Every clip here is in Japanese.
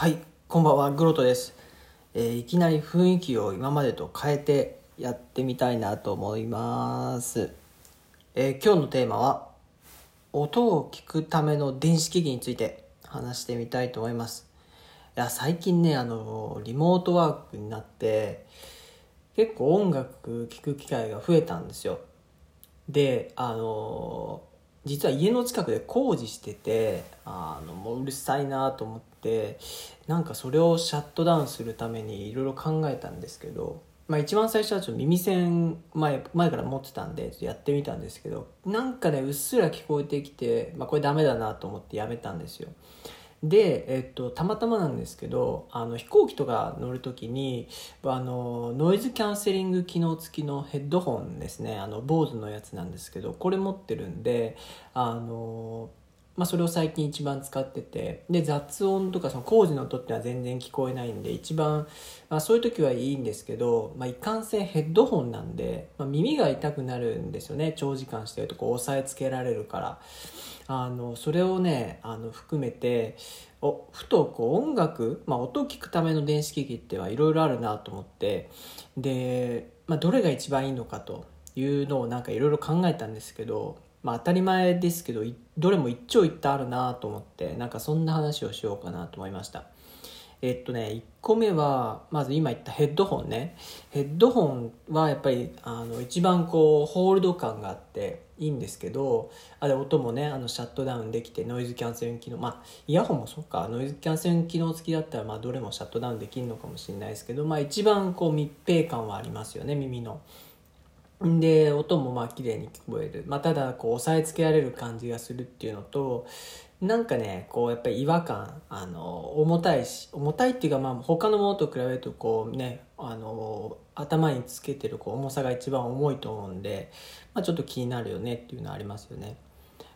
はい、こんばんは、グロトです、えーいきなり雰囲気を今までと変えてやってみたいなと思います。えー今日のテーマは、音を聞くための電子機器について話してみたいと思います。いや、最近ね、あの、リモートワークになって、結構音楽聴く機会が増えたんですよ。であの実は家の近くで工事しててあのもううるさいなと思ってなんかそれをシャットダウンするためにいろいろ考えたんですけど、まあ、一番最初はちょっと耳栓前前から持ってたんでっやってみたんですけどなんかねうっすら聞こえてきて、まあ、これダメだなと思ってやめたんですよ。で、えっと、たまたまなんですけどあの飛行機とか乗る時にあのノイズキャンセリング機能付きのヘッドホンですね。あの BOSE のやつなんですけどこれ持ってるんであの、まあ、それを最近一番使っててで雑音とかその工事の音ってのは全然聞こえないんで一番、まあ、そういう時はいいんですけど、まあ、いかんせんヘッドホンなんで、まあ、耳が痛くなるんですよね長時間してるとこう押さえつけられるから。あのそれをねあの含めておふとこう音楽、まあ、音を聞くための電子機器ってはいろいろあるなと思ってで、まあ、どれが一番いいのかというのをなんかいろいろ考えたんですけど、まあ、当たり前ですけどどれも一長一短あるなと思ってなんかそんな話をしようかなと思いました。えっとね1個目はまず今言ったヘッドホンねヘッドホンはやっぱりあの一番こうホールド感があっていいんですけどあれ音もねあのシャットダウンできてノイズキャンセリング機能まあイヤホンもそっかノイズキャンセリング機能付きだったらまあどれもシャットダウンできるのかもしれないですけどまあ一番こう密閉感はありますよね耳の。で音もまあ綺麗に聞こえる、まあ、ただこう押さえつけられる感じがするっていうのとなんかねこうやっぱり違和感あの重たいし重たいっていうかまあ他のものと比べるとこうねあの頭につけてるこう重さが一番重いと思うんで、まあ、ちょっと気になるよねっていうのはありますよね。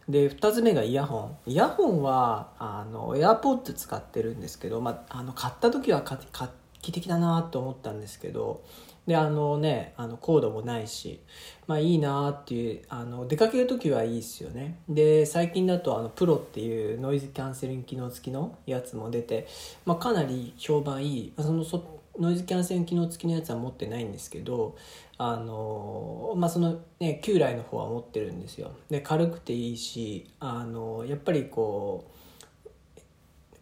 で2つ目がイヤホン。イヤホンはあの AirPods 使ってるんですけど、まあ、あの買った時は画画期的だなと思ったんですけどであのねあのコードもないしまあいいなっていうあの出かける時はいいですよね。で最近だとあのプロっていうノイズキャンセリング機能付きのやつも出て、まあ、かなり評判いい。そのそノイズキャンセリング機能付きのやつは持ってないんですけどあのまあそのね旧来の方は持ってるんですよ。で軽くていいしあのやっぱりこう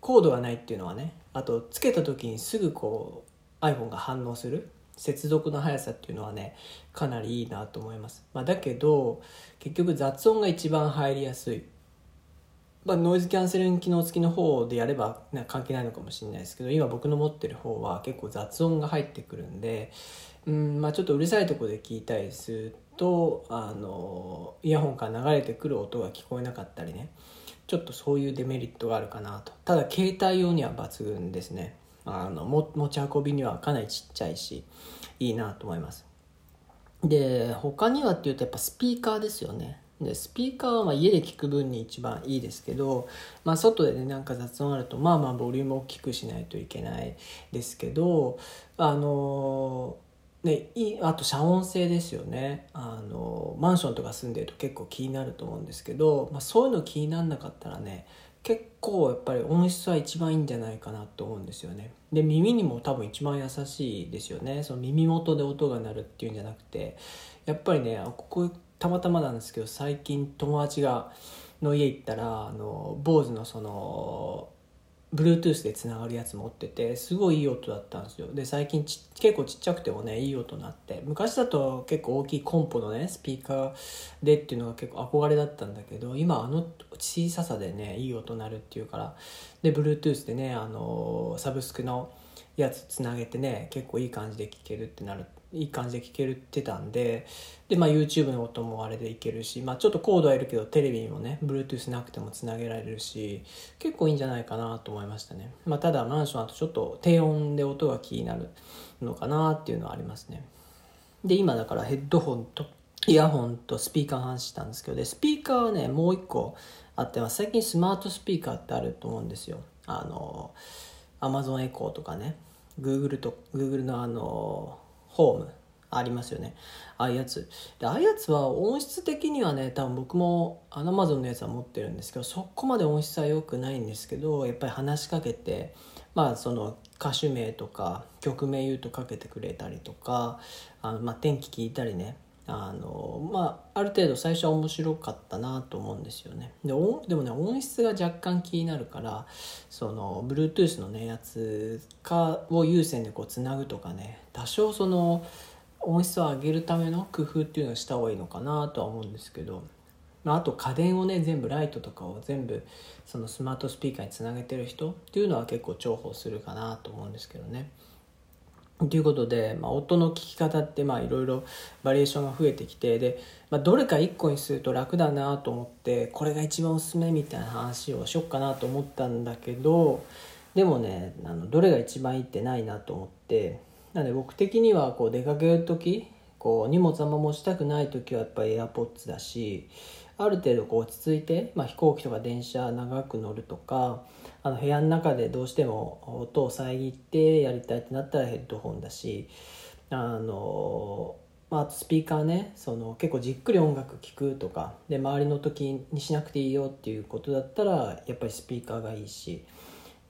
コードがないっていうのはねあとつけた時にすぐこう iPhone が反応する接続の速さっていうのはねかなりいいなと思います、まあ、だけど結局雑音が一番入りやすい、まあ、ノイズキャンセリング機能付きの方でやれば、ね、関係ないのかもしれないですけど今僕の持ってる方は結構雑音が入ってくるんでうんまあちょっとうるさいとこで聞いたりするとあのイヤホンから流れてくる音が聞こえなかったりね。ちょっとそういうデメリットがあるかなと。ただ携帯用には抜群ですね。あの持ち運びにはかなりちっちゃいしいいなと思います。で他にはっていうとやっぱスピーカーですよね。でスピーカーはま家で聞く分に一番いいですけど、まあ、外でねなんか雑音あるとまあまあボリューム大きくしないといけないですけどあのね、いあと遮音性ですよね。あのマンションとか住んでると結構気になると思うんですけど、まあ、そういうの気にならなかったらね結構やっぱり音質は一番いいんじゃないかなと思うんですよね。で耳にも多分一番優しいですよね。その耳元で音が鳴るっていうんじゃなくてやっぱりねここたまたまなんですけど最近友達がの家行ったらあの BOSE のその Bluetooth でつながるやつ持っててすごいいい音だったんですよ。で最近結構ちっちゃくてもねいい音になって。昔だと結構大きいコンポのねスピーカーでっていうのが結構憧れだったんだけど今あの小ささでねいい音鳴るっていうから。で Bluetooth でねあのサブスクのやつつなげてね結構いい感じで聴けるってなる。いい感じで聴けるってたんでで、まあ、YouTube の音もあれでいけるし、まあ、ちょっとコードはいるけどテレビにもね Bluetooth なくてもつなげられるし結構いいんじゃないかなと思いましたね、まあ、ただマンションだとちょっと低音で音が気になるのかなっていうのはありますね。で今だからヘッドホンとイヤホンとスピーカーの話したんですけどでスピーカーはねもう一個あって最近スマートスピーカーってあると思うんですよ。あの Amazon エコーとかね。Google と Google のあのホームありますよね。ああいうやつでああいうやつは音質的にはね多分僕もアマゾンのやつは持ってるんですけどそこまで音質は良くないんですけどやっぱり話しかけてまあその歌手名とか曲名言うとかけてくれたりとかあの、まあ、天気聞いたりねあのまあある程度最初は面白かったなと思うんですよねででもね音質が若干気になるからその Bluetooth のねやつかを有線でこうつなぐとかね多少その音質を上げるための工夫っていうのをした方がいいのかなとは思うんですけど、まあ、あと家電をね全部ライトとかを全部そのスマートスピーカーにつなげてる人っていうのは結構重宝するかなと思うんですけどね。ということで、まあ、音の聞き方っていろいろバリエーションが増えてきてで、まあ、どれか1個にすると楽だなと思ってこれが一番おすすめみたいな話をしよっかなと思ったんだけどでもねあのどれが一番いいってないなと思ってなので僕的にはこう出かける時こう荷物あんま持ちたくない時はやっぱり AirPods だしある程度こう落ち着いて、まあ、飛行機とか電車長く乗るとかあの部屋の中でどうしても音を遮ってやりたいってなったらヘッドホンだしあの、まあ、スピーカーねその結構じっくり音楽聴くとかで周りの時にしなくていいよっていうことだったらやっぱりスピーカーがいいし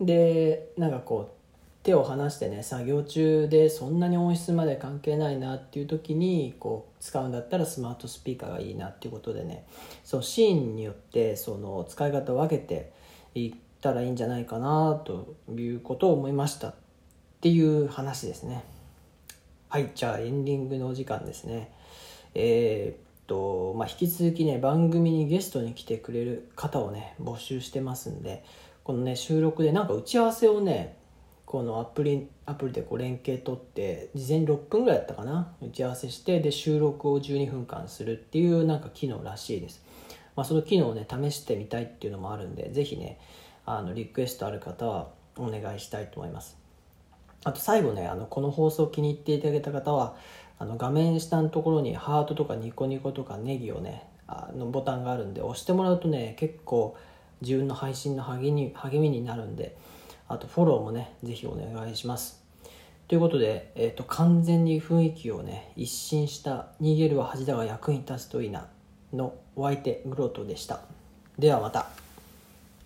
でなんかこう手を離してね作業中でそんなに音質まで関係ないなっていう時にこう使うんだったらスマートスピーカーがいいなっていうことでね。そのシーンによってその使い方を分けていったらいいんじゃないかなということを思いましたっていう話ですね。はいじゃあエンディングのお時間ですね。えー、っとまあ引き続きね番組にゲストに来てくれる方をね募集してますんでこのね収録でなんか打ち合わせをねこのアプリアプリでこう連携取って事前に6分ぐらいだったかな？打ち合わせしてで収録を12分間するっていうなんか機能らしいです、まあ、その機能をね試してみたいっていうのもあるんで是非ねあのリクエストある方はお願いしたいと思います。あと最後ねあのこの放送気に入っていただけた方はあの画面下のところにハートとかニコニコとかネギをねあのボタンがあるんで押してもらうとね結構自分の配信の励み励みになるんであとフォローもね、ぜひお願いします。ということで、えーと、完全に雰囲気をね、一新した逃げるは恥だが役に立つといいなのお相手、グロートでした。ではまた。